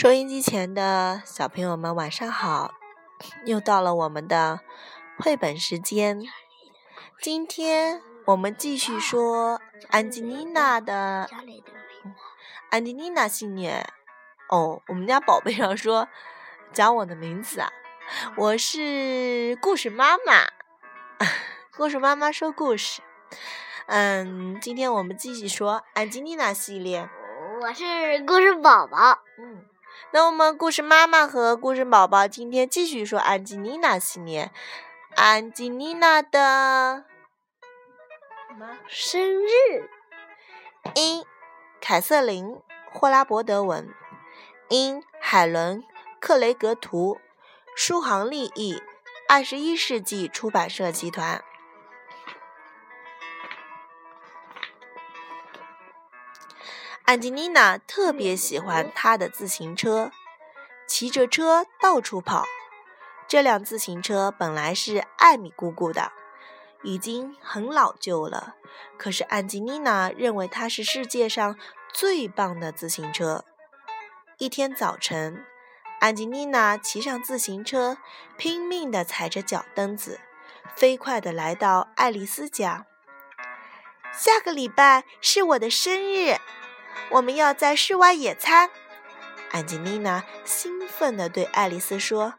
收音机前的小朋友们，晚上好！又到了我们的绘本时间。今天我们继续说安吉丽娜的安吉丽娜系列。哦，我们家宝贝上说讲我的名字啊，我是故事妈妈。故事妈妈说故事。嗯，今天我们继续说安吉丽娜系列。我是故事宝宝。嗯。那我们故事妈妈和故事宝宝今天继续说安吉丽娜系列，安吉丽娜的什么生日？一凯瑟琳·霍拉伯德文，因海伦·克雷格图，书行立译，二十一世纪出版社集团。安吉丽娜特别喜欢她的自行车，骑着车到处跑。这辆自行车本来是艾米姑姑的，已经很老旧了。可是安吉丽娜认为它是世界上最棒的自行车。一天早晨，安吉丽娜骑上自行车，拼命地踩着脚蹬子，飞快地来到爱丽丝家。下个礼拜是我的生日。我们要在室外野餐，安吉丽娜兴奋地对爱丽丝说：“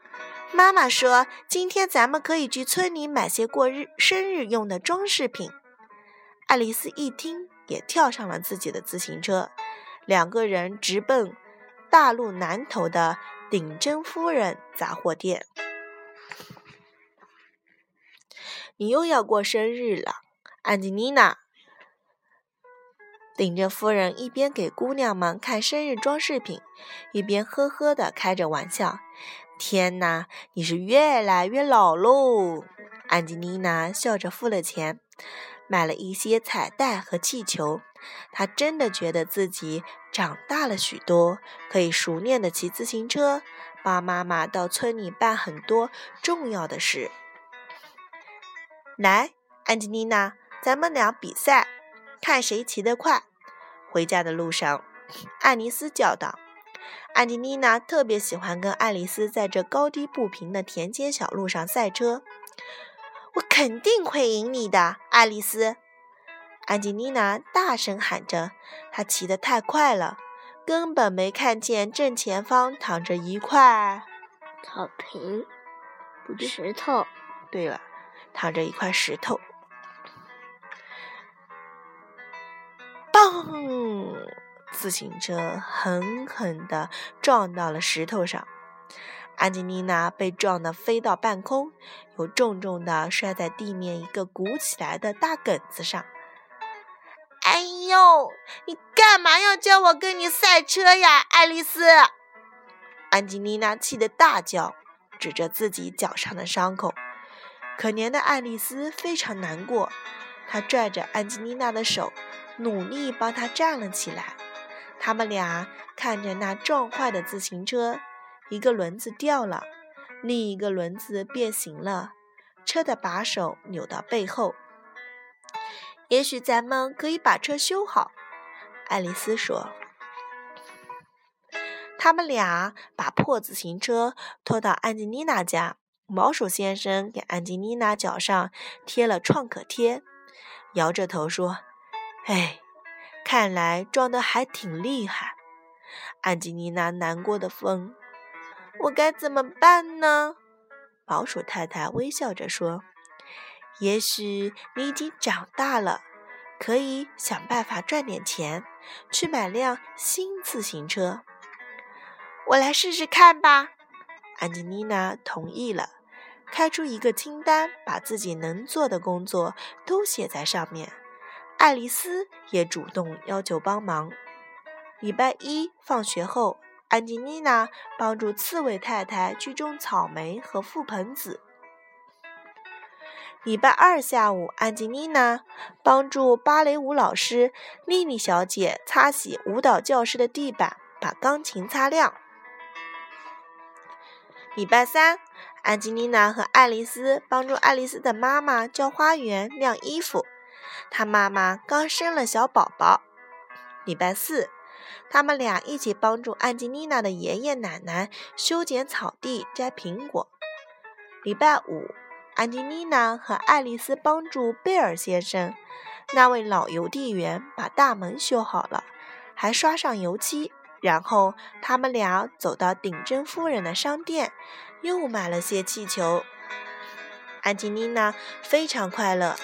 妈妈说，今天咱们可以去村里买些过日生日用的装饰品。”爱丽丝一听，也跳上了自己的自行车，两个人直奔大路南头的顶针夫人杂货店。你又要过生日了，安吉丽娜。领着夫人一边给姑娘们看生日装饰品，一边呵呵地开着玩笑。天哪，你是越来越老喽！安吉丽娜笑着付了钱，买了一些彩带和气球。她真的觉得自己长大了许多，可以熟练地骑自行车，帮妈妈到村里办很多重要的事。来，安吉丽娜，咱们俩比赛，看谁骑得快。回家的路上，爱丽丝叫道：“安吉丽娜特别喜欢跟爱丽丝在这高低不平的田间小路上赛车。我肯定会赢你的，爱丽丝！”安吉丽娜大声喊着。她骑得太快了，根本没看见正前方躺着一块草坪，石头。对了，躺着一块石头。砰！自行车狠狠地撞到了石头上，安吉丽娜被撞得飞到半空，又重重地摔在地面一个鼓起来的大梗子上。哎呦！你干嘛要叫我跟你赛车呀，爱丽丝？安吉丽娜气得大叫，指着自己脚上的伤口。可怜的爱丽丝非常难过，她拽着安吉丽娜的手。努力帮他站了起来。他们俩看着那撞坏的自行车，一个轮子掉了，另一个轮子变形了，车的把手扭到背后。也许咱们可以把车修好，爱丽丝说。他们俩把破自行车拖到安吉丽娜家，毛鼠先生给安吉丽娜脚上贴了创可贴，摇着头说。哎，看来撞得还挺厉害。安吉丽娜难过的问：“我该怎么办呢？”老鼠太太微笑着说：“也许你已经长大了，可以想办法赚点钱，去买辆新自行车。”我来试试看吧。安吉丽娜同意了，开出一个清单，把自己能做的工作都写在上面。爱丽丝也主动要求帮忙。礼拜一放学后，安吉丽娜帮助刺猬太太去种草莓和覆盆子。礼拜二下午，安吉丽娜帮助芭蕾舞老师莉莉小姐擦洗舞蹈教室的地板，把钢琴擦亮。礼拜三，安吉丽娜和爱丽丝帮助爱丽丝的妈妈浇花园、晾衣服。他妈妈刚生了小宝宝。礼拜四，他们俩一起帮助安吉丽娜的爷爷奶奶修剪草地、摘苹果。礼拜五，安吉丽娜和爱丽丝帮助贝尔先生，那位老邮递员把大门修好了，还刷上油漆。然后他们俩走到顶针夫人的商店，又买了些气球。安吉丽娜非常快乐，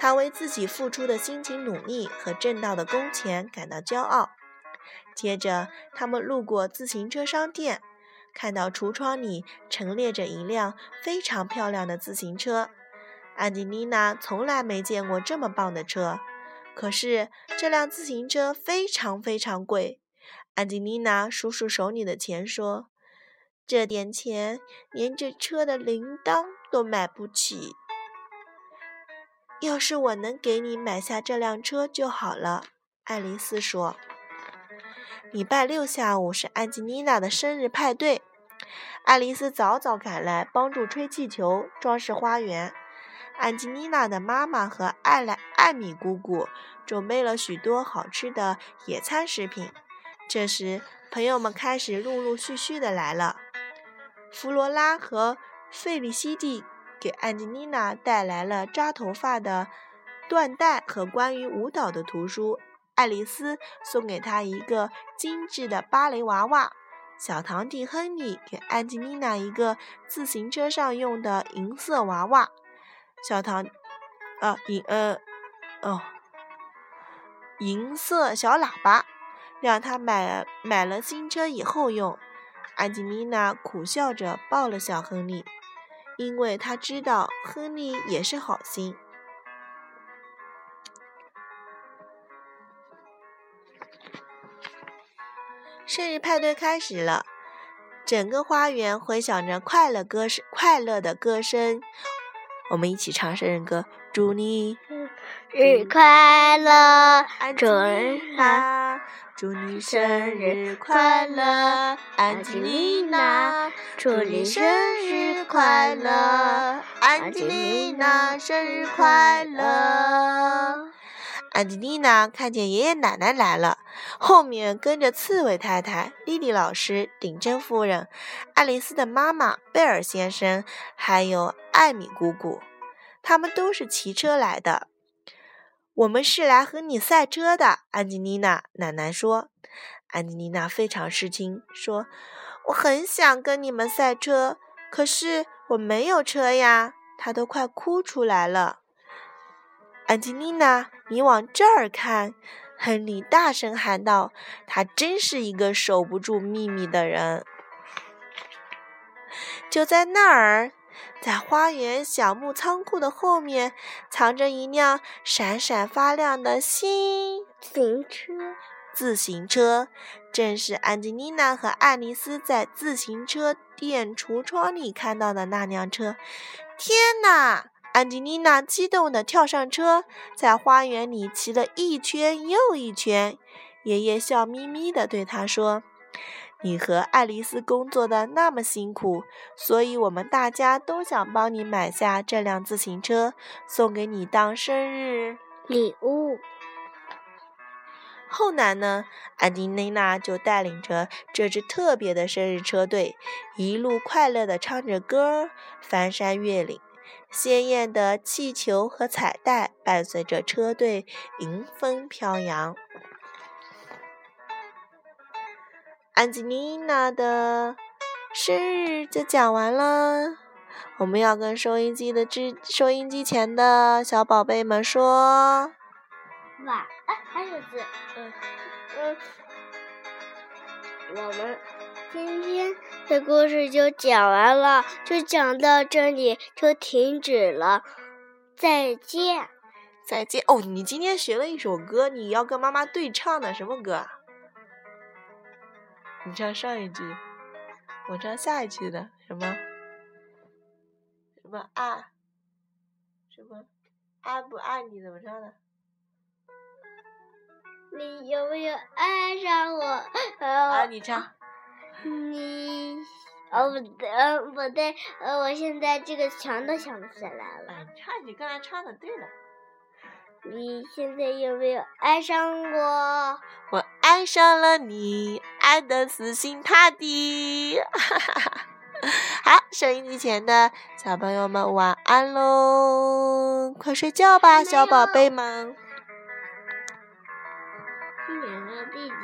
他为自己付出的辛勤努力和挣到的工钱感到骄傲。接着，他们路过自行车商店，看到橱窗里陈列着一辆非常漂亮的自行车。安吉丽娜从来没见过这么棒的车，可是这辆自行车非常非常贵。安吉丽娜数数手里的钱，说：“这点钱连这车的铃铛都买不起。要是我能给你买下这辆车就好了。”爱丽丝说。礼拜六下午是安吉丽娜的生日派对，爱丽丝早早赶来帮助吹气球、装饰花园。安吉丽娜的妈妈和艾莱艾米姑姑准备了许多好吃的野餐食品。这时，朋友们开始陆陆续续的来了。弗罗拉和费利西蒂给安吉丽娜带来了扎头发的缎带和关于舞蹈的图书。爱丽丝送给她一个精致的芭蕾娃娃。小堂弟亨利给安吉丽娜一个自行车上用的银色娃娃。小堂，啊，银，呃，哦，银色小喇叭。让他买买了新车以后用。安吉丽娜苦笑着抱了小亨利，因为他知道亨利也是好心。生日派对开始了，整个花园回响着快乐歌声，快乐的歌声。我们一起唱生日歌：祝你日快乐，祝你。祝你生日快乐，安吉丽娜！祝你生日快乐，安吉丽娜！生日快乐！安吉丽娜看见爷爷奶奶来了，后面跟着刺猬太太、莉莉老师、顶针夫人、爱丽丝的妈妈贝尔先生，还有艾米姑姑，他们都是骑车来的。我们是来和你赛车的，安吉丽娜奶奶说。安吉丽娜非常吃惊，说：“我很想跟你们赛车，可是我没有车呀。”她都快哭出来了。安吉丽娜，你往这儿看！亨利大声喊道：“他真是一个守不住秘密的人。”就在那儿。在花园小木仓库的后面，藏着一辆闪闪发亮的新自行车。自行车正是安吉丽娜和爱丽丝在自行车店橱窗里看到的那辆车。天哪！安吉丽娜激动地跳上车，在花园里骑了一圈又一圈。爷爷笑眯眯地对她说。你和爱丽丝工作的那么辛苦，所以我们大家都想帮你买下这辆自行车，送给你当生日礼物。后来呢，安迪内娜就带领着这支特别的生日车队，一路快乐地唱着歌，翻山越岭。鲜艳的气球和彩带伴随着车队迎风飘扬。安吉丽娜的生日就讲完了，我们要跟收音机的之收音机前的小宝贝们说晚安。还有字，嗯嗯，我们今天的故事就讲完了，就讲到这里就停止了。再见，再见。哦，你今天学了一首歌，你要跟妈妈对唱的什么歌？你唱上一句，我唱下一句的什么？什么爱？什么爱不爱你？怎么唱的？你有没有爱上我？啊，你唱。你哦不对，呃不对，呃我现在这个全都想不起来了。你唱，你刚才唱的对了。你现在有没有爱上我？我。爱上了你，爱的死心塌地。哈哈哈！好，收音机前的小朋友们晚安喽，快睡觉吧，小宝贝们。今年的第几？